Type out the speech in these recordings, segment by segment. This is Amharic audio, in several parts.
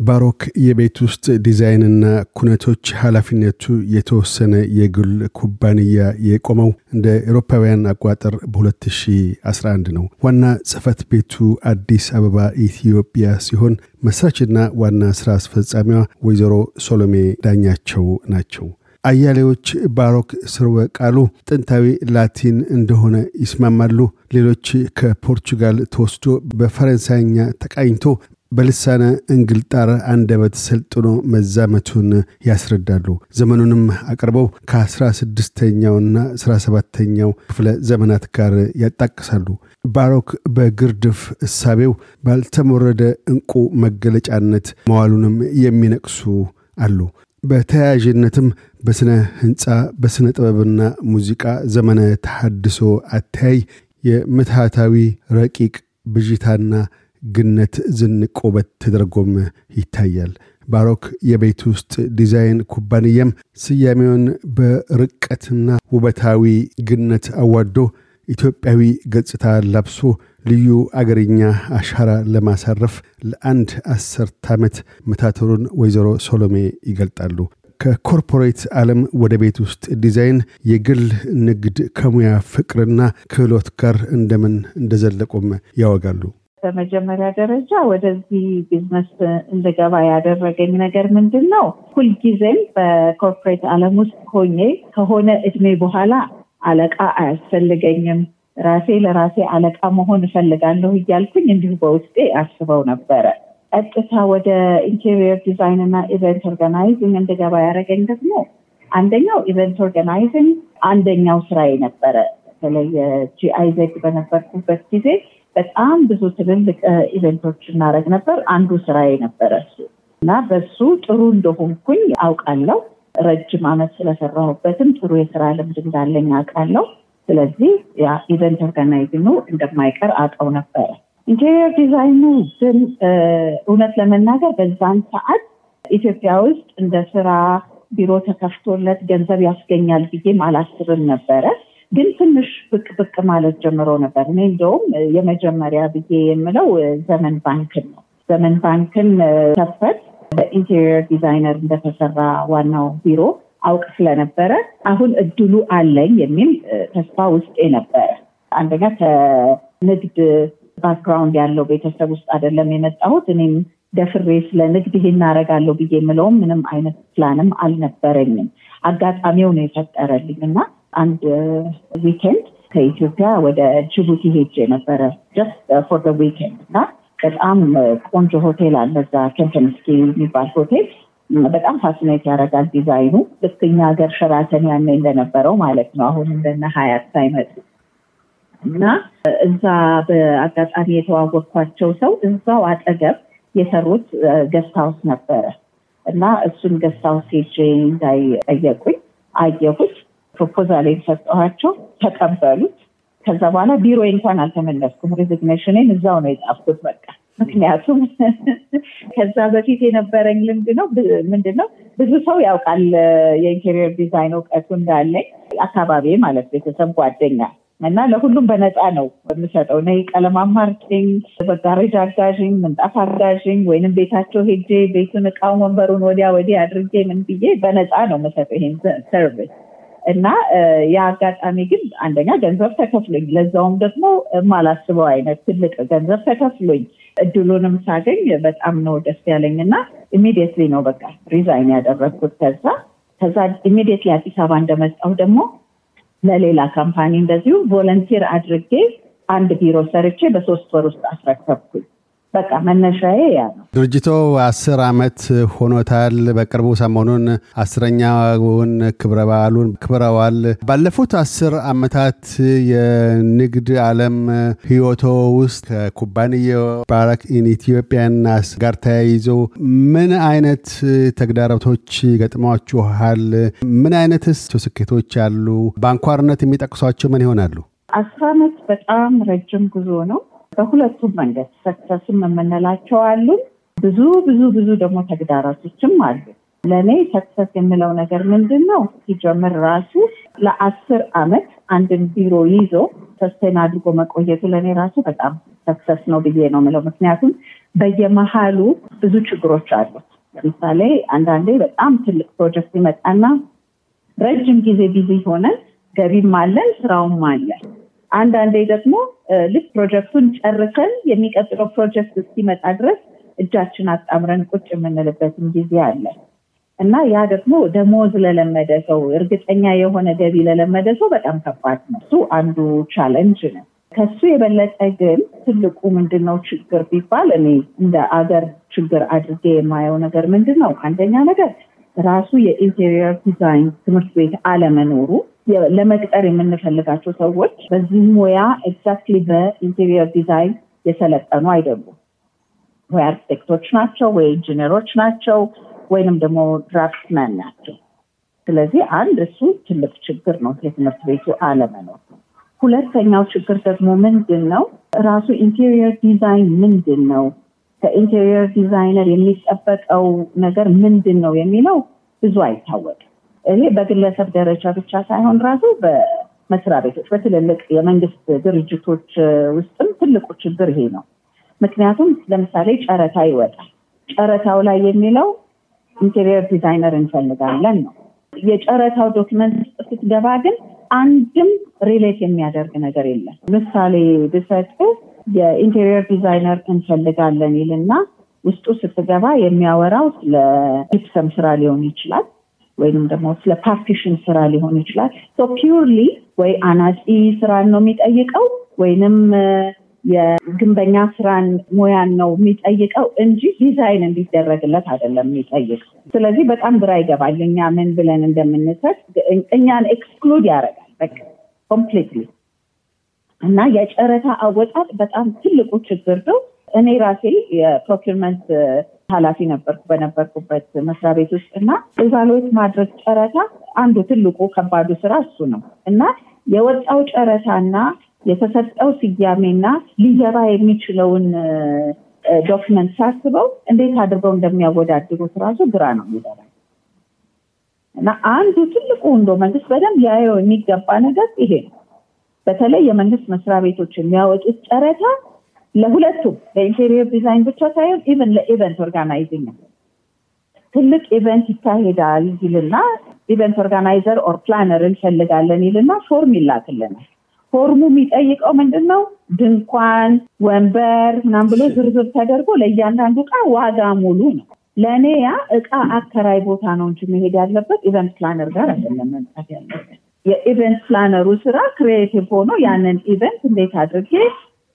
ባሮክ የቤት ውስጥ ዲዛይንና ኩነቶች ኃላፊነቱ የተወሰነ የግል ኩባንያ የቆመው እንደ ኤሮፓውያን አቋጠር በ2011 ነው። ዋና ጽህፈት ቤቱ አዲስ አበባ ኢትዮጵያ ሲሆን መስራችና ዋና ሥራ አስፈጻሚዋ ወይዘሮ ሶሎሜ ዳኛቸው ናቸው። አያሌዎች ባሮክ ስርወ ቃሉ ጥንታዊ ላቲን እንደሆነ ይስማማሉ። ሌሎች ከፖርቹጋል ተወስዶ በፈረንሳይኛ ተቃኝቶ በልሳነ እንግልጣር አንደበት ሰልጥኖ መዛመቱን ያስረዳሉ። ዘመኑንም አቅርበው ከአስራ ስድስተኛውና አስራ ሰባተኛው ክፍለ ዘመናት ጋር ያጣቅሳሉ። ባሮክ በግርድፍ እሳቤው ባልተሞረደ እንቁ መገለጫነት መዋሉንም የሚነቅሱ አሉ። በተያያዥነትም በሥነ ሕንፃ በሥነ ጥበብና ሙዚቃ ዘመነ ተሐድሶ አተያይ የምትሃታዊ ረቂቅ ብዥታና ግነት ዝንቅ ውበት ተደርጎም ይታያል። ባሮክ የቤት ውስጥ ዲዛይን ኩባንያም ስያሜውን በርቀትና ውበታዊ ግነት አዋዶ ኢትዮጵያዊ ገጽታ ላብሶ ልዩ አገርኛ አሻራ ለማሳረፍ ለአንድ አስርት ዓመት መታተሩን ወይዘሮ ሶሎሜ ይገልጣሉ። ከ corporate ዓለም ወደ ቤት ውስጥ ዲዛይን የግል ንግድ ከሙያ ፍቅርና ክህሎት ጋር እንደምን እንደዘለቁም ያወጋሉ። በመጀመሪያ ደረጃ ወደዚህ ቢዝነስ እንድገባ ያደረገኝ ነገር ምንድን ነው? ሁልጊዜም በ corporate ዓለም ውስጥ ሆኜ ከሆነ እድሜ በኋላ አለቃ አያስፈልገኝም፣ ራሴ ለራሴ አለቃ መሆን እፈልጋለሁ እያልኩኝ እንዲሁ በውስጤ አስበው ነበረ። ቀጥታ ወደ interior design እና event organizing እንድገባ ያደረገኝ ደግሞ አንደኛው event organizing አንደኛው ስራዬ ነበረ። በተለይ GIZ በነበርኩበት ጊዜ በጣም ብዙ ትልልቅ event ኦች እናደረግ ነበር። አንዱ ስራዬ ነበረ እሱ እና በሱ ጥሩ እንደሆንኩኝ አውቃለሁ። ረጅም ዓመት ስለሰራሁበትም ጥሩ የስራ ልምድ እንዳለኝ አውቃለሁ። ስለዚህ ያ event organizing ኡ እንደማይቀር አውቀው ነበረ። interior design ኡ ግን እውነት ለመናገር በዛን ሰዓት ኢትዮጵያ ውስጥ እንደ ስራ ቢሮ ተከፍቶለት ገንዘብ ያስገኛል ብዬም አላስብም ነበረ። ግን ትንሽ ብቅ ብቅ ማለት ጀምሮ ነበር። እኔ እንደውም የመጀመሪያ ብዬ የምለው ዘመን ባንክን ነው። ዘመን ባንክን ከፈት በ interior designer እንደተሰራ ዋናው ቢሮ አውቅ ስለነበረ አሁን እድሉ አለኝ የሚል ተስፋ ውስጤ ነበረ። አንደኛ ከንግድ background ያለው ቤተሰብ ውስጥ አይደለም የመጣሁት። እኔም ደፍሬ ስለ ንግድ ይሄን እናደርጋለሁ ብዬ የምለውም ምንም አይነት ፕላንም አልነበረኝም። አጋጣሚው ነው የፈጠረልኝ እና አንድ weekend ከኢትዮጵያ ወደ ጅቡቲ ሄጄ ነበረ። just for weekend እና በጣም ቆንጆ ሆቴል አለ እዛ ኬምፕንስኪ የሚባል ሆቴል። በጣም fascinate ያደርጋል ዲዛይኑ። ልክ እኛ ሀገር ሸራተን ያኔ እንደነበረው ማለት ነው። አሁን እንደነ ሀያት ሳይመጡ እና እዛ በአጋጣሚ የተዋወቅኳቸው ሰው እዛው አጠገብ የሰሩት guest house ነበረ። እና እሱን guest house ሄጄ እንዳየሁት proposal የሰጠኋቸው ተቀበሉት። ከዛ በኋላ ቢሮ እንኳን አልተመለስኩም። resignation ን እዛው ነው የጻፍኩት በቃ ምክንያቱም ከዛ በፊት የነበረኝ ልምድ ነው ምንድን ነው ብዙ ሰው ያውቃል የ interior design እውቀቱ እንዳለኝ አካባቢ ማለት ቤተሰብ፣ ጓደኛ እና ለሁሉም በነፃ ነው የምሰጠው። ነ ቀለም አማርጭኝ፣ መጋረጃ አጋዥኝ፣ ምንጣፍ አጋዥኝ ወይንም ቤታቸው ሄጄ ቤቱን እቃውን ወንበሩን ወዲያ ወዲህ አድርጌ ምን ብዬ በነፃ ነው የምሰጠው ይሄን service እና የአጋጣሚ ግን አንደኛ ገንዘብ ተከፍሎኝ ለዛውም ደግሞ የማላስበው አይነት ትልቅ ገንዘብ ተከፍሎኝ እድሉንም ሳገኝ በጣም ነው ደስ ያለኝ እና immediately ነው በቃ resign ያደረግኩት። ከዛ ከዛ immediately አዲስ አበባ እንደመጣሁ ደግሞ ለሌላ company እንደዚሁ volunteer አድርጌ አንድ ቢሮ ሰርቼ በሶስት ወር ውስጥ አስረከብኩኝ። በቃ መነሻዬ ያ ነው። ድርጅቶ አስር ዓመት ሆኖታል። በቅርቡ ሰሞኑን አስረኛውን ክብረ በዓሉን ክብረዋል። ባለፉት አስር ዓመታት የንግድ ዓለም ህይወቶ ውስጥ ከኩባንያው ባራክ ኢን ኢትዮጵያን ጋር ተያይዞ ምን አይነት ተግዳሮቶች ገጥሟችኋል? ምን አይነትስ ስኬቶች አሉ? በአንኳርነት የሚጠቅሷቸው ምን ይሆናሉ? አስር ዓመት በጣም ረጅም ጉዞ ነው። በሁለቱም መንገድ success ም የምንላቸው አሉን። ብዙ ብዙ ብዙ ደግሞ ተግዳሮቶችም አሉ። ለእኔ success የምለው ነገር ምንድን ነው? ሲጀምር ራሱ ለአስር አመት አንድን ቢሮ ይዞ sustain አድርጎ መቆየቱ ለእኔ ራሱ በጣም success ነው ብዬ ነው የምለው። ምክንያቱም በየመሀሉ ብዙ ችግሮች አሉት። ለምሳሌ አንዳንዴ በጣም ትልቅ ፕሮጀክት ይመጣና ረጅም ጊዜ busy ሆነን ገቢም አለን ስራውም አለን። አንዳንዴ ደግሞ ልክ ፕሮጀክቱን ጨርሰን የሚቀጥለው ፕሮጀክት እስኪመጣ ድረስ እጃችን አጣምረን ቁጭ የምንልበትም ጊዜ አለ እና ያ ደግሞ ደሞዝ ለለመደ ሰው እርግጠኛ የሆነ ገቢ ለለመደ ሰው በጣም ከባድ ነው። እሱ አንዱ challenge ነው። ከሱ የበለጠ ግን ትልቁ ምንድነው ችግር ቢባል እኔ እንደ አገር ችግር አድርጌ የማየው ነገር ምንድን ነው? አንደኛ ነገር ራሱ የ interior design ትምህርት ቤት አለመኖሩ ለመቅጠር የምንፈልጋቸው ሰዎች በዚህ ሙያ exactly በ interior design የሰለጠኑ አይደሉም። ወይ አርክቴክቶች ናቸው፣ ወይ ኢንጂነሮች ናቸው፣ ወይንም ደግሞ draftman ናቸው። ስለዚህ አንድ እሱ ትልቅ ችግር ነው የትምህርት ቤቱ አለመኖር። ሁለተኛው ችግር ደግሞ ምንድን ነው? ራሱ interior design ምንድን ነው? ከ interior designer የሚጠበቀው ነገር ምንድን ነው የሚለው ብዙ አይታወቅም። ይሄ በግለሰብ ደረጃ ብቻ ሳይሆን ራሱ በመስሪያ ቤቶች፣ በትልልቅ የመንግስት ድርጅቶች ውስጥም ትልቁ ችግር ይሄ ነው። ምክንያቱም ለምሳሌ ጨረታ ይወጣል። ጨረታው ላይ የሚለው interior designer እንፈልጋለን ነው። የጨረታው document ውስጥ ስትገባ ግን አንድም relate የሚያደርግ ነገር የለም። ምሳሌ ብሰጥ የ interior designer እንፈልጋለን ይልና ውስጡ ስትገባ የሚያወራው ስለ ጂፕሰም ስራ ሊሆን ይችላል ወይንም ደግሞ ስለ partition ስራ ሊሆን ይችላል። purely ወይ አናጺ ስራን ነው የሚጠይቀው ወይንም የግንበኛ ስራን ሙያን ነው የሚጠይቀው እንጂ ዲዛይን እንዲደረግለት አይደለም የሚጠይቀው። ስለዚህ በጣም ግራ ይገባል። እኛ ምን ብለን እንደምንሰጥ እኛን exclude ያደርጋል በቃ completely። እና የጨረታ አወጣጥ በጣም ትልቁ ችግር ነው። እኔ ራሴ የ procurement ኃላፊ ነበርኩ በነበርኩበት መስሪያ ቤት ውስጥ እና evaluate ማድረግ ጨረታ አንዱ ትልቁ ከባዱ ስራ እሱ ነው እና የወጣው ጨረታና የተሰጠው ስያሜና ሊገባ የሚችለውን document ሳስበው እንዴት አድርገው እንደሚያወዳድሩት ራሱ ግራ ነው የሚገባ እና አንዱ ትልቁ እንደ መንግስት በደንብ ሊያየው የሚገባ ነገር ይሄ ነው። በተለይ የመንግስት መስሪያ ቤቶች የሚያወጡት ጨረታ ለሁለቱም ለ interior design ብቻ ሳይሆን even ለ event organizing ትልቅ event ይካሄዳል ይልና event organizer or planner እንፈልጋለን ይልና form ይላክልናል። form ኡ የሚጠይቀው ምንድን ነው? ድንኳን፣ ወንበር ምናምን ብሎ ዝርዝር ተደርጎ ለእያንዳንዱ እቃ ዋጋ ሙሉ ነው። ለእኔ ያ እቃ አከራይ ቦታ ነው እንጂ መሄድ ያለበት event planner ጋር አይደለም መምጣት ያለበት። የ event planner ኡ ስራ creative ሆኖ ያንን event እንዴት አድርጌ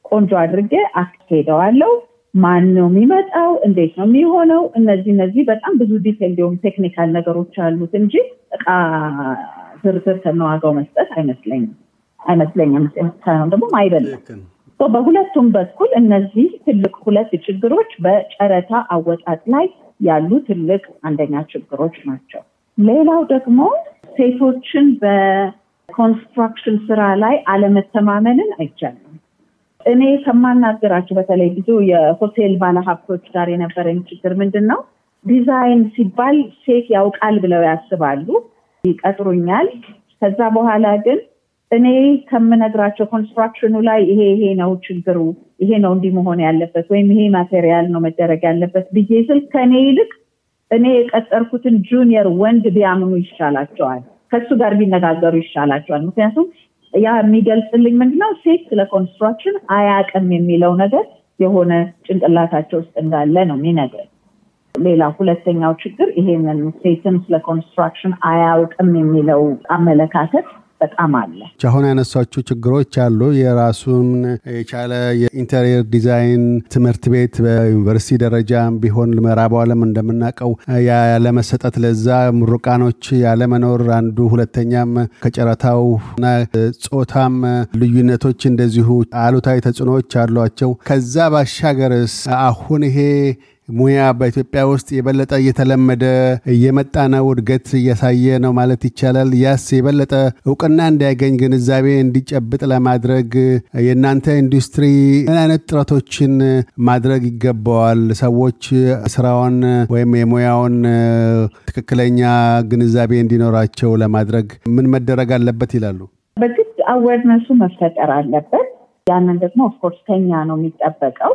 ቆንጆ አድርጌ አስኬደዋለሁ፣ ማን ነው የሚመጣው፣ እንዴት ነው የሚሆነው፣ እነዚህ እነዚህ በጣም ብዙ detail እንዲሁም technical ነገሮች አሉት እንጂ እቃ ዝርዝር ከነዋጋው መስጠት አይመስለኝም አይመስለኝም ሳይሆን ደግሞ አይደለም። በሁለቱም በኩል እነዚህ ትልቅ ሁለት ችግሮች በጨረታ አወጣጥ ላይ ያሉ ትልቅ አንደኛ ችግሮች ናቸው። ሌላው ደግሞ ሴቶችን በኮንስትራክሽን ስራ ላይ አለመተማመንን አይቻልም። እኔ ከማናገራቸው በተለይ ብዙ የሆቴል ባለሀብቶች ጋር የነበረኝ ችግር ምንድን ነው? ዲዛይን ሲባል ሴት ያውቃል ብለው ያስባሉ፣ ይቀጥሩኛል። ከዛ በኋላ ግን እኔ ከምነግራቸው ኮንስትራክሽኑ ላይ ይሄ ይሄ ነው ችግሩ፣ ይሄ ነው እንዲህ መሆን ያለበት ወይም ይሄ material ነው መደረግ ያለበት ብዬ ስል ከእኔ ይልቅ እኔ የቀጠርኩትን junior ወንድ ቢያምኑ ይሻላቸዋል፣ ከሱ ጋር ቢነጋገሩ ይሻላቸዋል። ምክንያቱም ያ የሚገልጽልኝ ምንድነው ሴት ስለ ኮንስትራክሽን አያቅም የሚለው ነገር የሆነ ጭንቅላታቸው ውስጥ እንዳለ ነው የሚነግረኝ። ሌላ ሁለተኛው ችግር ይሄንን ሴትን ስለ ኮንስትራክሽን አያውቅም የሚለው አመለካከት በጣም አለ። አሁን ያነሷቸው ችግሮች አሉ። የራሱን የቻለ የ interior design ትምህርት ቤት በዩኒቨርሲቲ ደረጃ ቢሆን ምዕራቡ ዓለም እንደምናውቀው ያለመሰጠት፣ ለዛ ምሩቃኖች ያለመኖር አንዱ፣ ሁለተኛም ከጨረታውና ጾታም ልዩነቶች እንደዚሁ አሉታዊ ተጽዕኖዎች አሏቸው። ከዛ ባሻገርስ አሁን ይሄ ሙያ በኢትዮጵያ ውስጥ የበለጠ እየተለመደ እየመጣ ነው፣ እድገት እያሳየ ነው ማለት ይቻላል። ያስ የበለጠ እውቅና እንዲያገኝ ግንዛቤ እንዲጨብጥ ለማድረግ የእናንተ ኢንዱስትሪ ምን አይነት ጥረቶችን ማድረግ ይገባዋል? ሰዎች ስራውን ወይም የሙያውን ትክክለኛ ግንዛቤ እንዲኖራቸው ለማድረግ ምን መደረግ አለበት ይላሉ? በግድ awareness ኡ መፈጠር አለበት። ያንን ደግሞ of course ከኛ ነው የሚጠበቀው።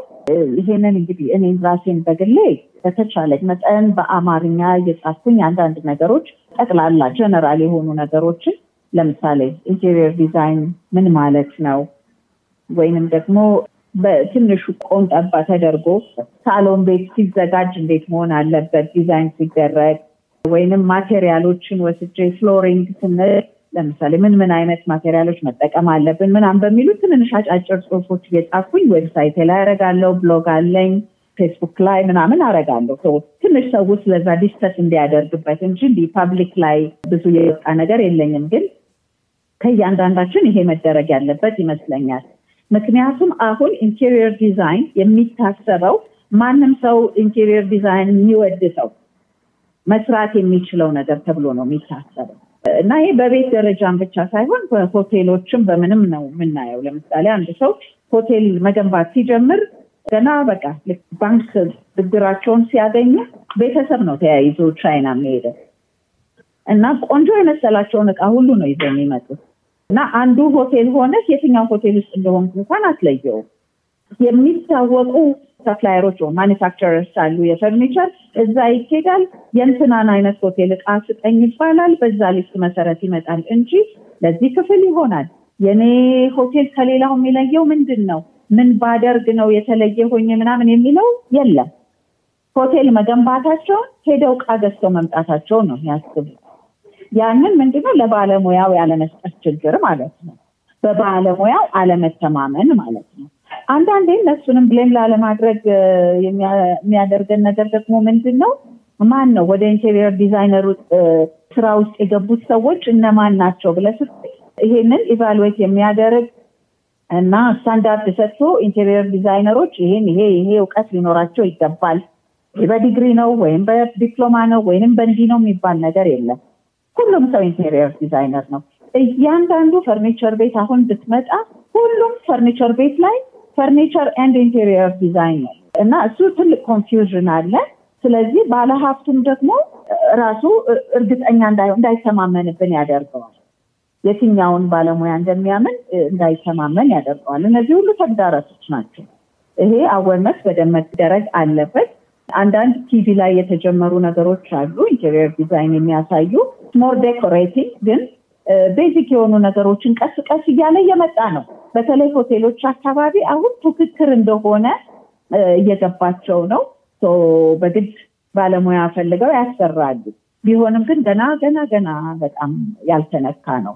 ይሄንን እንግዲህ እኔም ራሴን በግሌ በተቻለኝ መጠን በአማርኛ እየጻፍኩኝ አንዳንድ ነገሮች ጠቅላላ ጀነራል የሆኑ ነገሮችን ለምሳሌ interior design ምን ማለት ነው? ወይንም ደግሞ በትንሹ ቆንጠባ ተደርጎ ሳሎን ቤት ሲዘጋጅ እንዴት መሆን አለበት? ዲዛይን ሲደረግ ወይንም material ኦችን ወስጄ flooring ስንል ለምሳሌ ምን ምን አይነት material ኦች መጠቀም አለብን ምናምን በሚሉ ትንንሽ አጫጭር ጽሁፎች እየጻፍኩኝ website ላይ አረጋለሁ፣ ብሎግ አለኝ፣ ፌስቡክ ላይ ምናምን አረጋለሁ። ትንሽ ሰው ስለዛ discuss እንዲያደርግበት እንጂ እንዲህ public ላይ ብዙ የወጣ ነገር የለኝም። ግን ከእያንዳንዳችን ይሄ መደረግ ያለበት ይመስለኛል። ምክንያቱም አሁን interior design የሚታሰበው ማንም ሰው interior design የሚወድ ሰው መስራት የሚችለው ነገር ተብሎ ነው የሚታሰበው እና ይሄ በቤት ደረጃም ብቻ ሳይሆን በሆቴሎችም በምንም ነው የምናየው። ለምሳሌ አንድ ሰው ሆቴል መገንባት ሲጀምር ገና በቃ ባንክ ብድራቸውን ሲያገኙ ቤተሰብ ነው ተያይዞ ቻይና የሚሄደው እና ቆንጆ የመሰላቸውን እቃ ሁሉ ነው ይዘው የሚመጡት እና አንዱ ሆቴል ሆነ የትኛው ሆቴል ውስጥ እንደሆንኩ እንኳን አትለየውም። የሚታወቁ supplier ኦች manufacturers አሉ የፈርኒቸር እዛ ይኬዳል። የእንትናን አይነት ሆቴል እቃ ስጠኝ ይባላል። በዛ list መሰረት ይመጣል እንጂ ለዚህ ክፍል ይሆናል የኔ ሆቴል ከሌላው የሚለየው ምንድን ነው? ምን ባደርግ ነው የተለየ ሆኜ ምናምን የሚለው የለም። ሆቴል መገንባታቸውን ሄደው እቃ ገዝተው መምጣታቸውን ነው ያስቡ። ያንን ምንድነው ለባለሙያው ያለመስጠት ችግር ማለት ነው። በባለሙያው አለመተማመን ማለት ነው። አንዳንዴ እነሱንም blame ላለማድረግ የሚያደርገን ነገር ደግሞ ምንድን ነው? ማን ነው ወደ interior designer ኡ ስራ ውስጥ የገቡት ሰዎች እነማን ናቸው ብለህ ስትል ይሄንን evaluate የሚያደርግ እና ስታንዳርድ ሰጥቶ interior designer ኦች ይሄን ይሄ ይሄ እውቀት ሊኖራቸው ይገባል። በዲግሪ ነው ወይም በዲፕሎማ ነው ወይም በእንዲህ ነው የሚባል ነገር የለም። ሁሉም ሰው interior designer ነው። እያንዳንዱ ፈርኒቸር ቤት አሁን ብትመጣ ሁሉም ፈርኒቸር ቤት ላይ furniture and interior design ነው እና እሱ ትልቅ confusion አለ። ስለዚህ ባለሀብቱም ደግሞ ራሱ እርግጠኛ እንዳይተማመንብን ያደርገዋል። የትኛውን ባለሙያ እንደሚያምን እንዳይተማመን ያደርገዋል። እነዚህ ሁሉ ተግዳሮቶች ናቸው። ይሄ awareness በደንብ መደረግ አለበት። አንዳንድ ቲቪ ላይ የተጀመሩ ነገሮች አሉ፣ interior design የሚያሳዩ more decorating ግን basic የሆኑ ነገሮችን ቀስ ቀስ እያለ እየመጣ ነው። በተለይ ሆቴሎች አካባቢ አሁን ፉክክር እንደሆነ እየገባቸው ነው። በግድ ባለሙያ ፈልገው ያሰራሉ። ቢሆንም ግን ገና ገና ገና በጣም ያልተነካ ነው።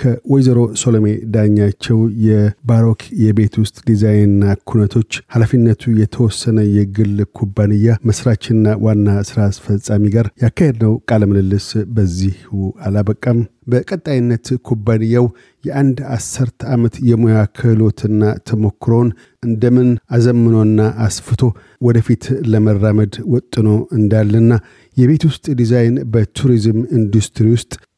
ከወይዘሮ ሶሎሜ ዳኛቸው የባሮክ የቤት ውስጥ ዲዛይንና ኩነቶች ኃላፊነቱ የተወሰነ የግል ኩባንያ መስራችና ዋና ስራ አስፈጻሚ ጋር ያካሄድነው ቃለ ምልልስ በዚሁ አላበቃም። በቀጣይነት ኩባንያው የአንድ አሰርተ ዓመት የሙያ ክህሎትና ተሞክሮውን እንደምን አዘምኖና አስፍቶ ወደፊት ለመራመድ ወጥኖ እንዳለና የቤት ውስጥ ዲዛይን በቱሪዝም ኢንዱስትሪ ውስጥ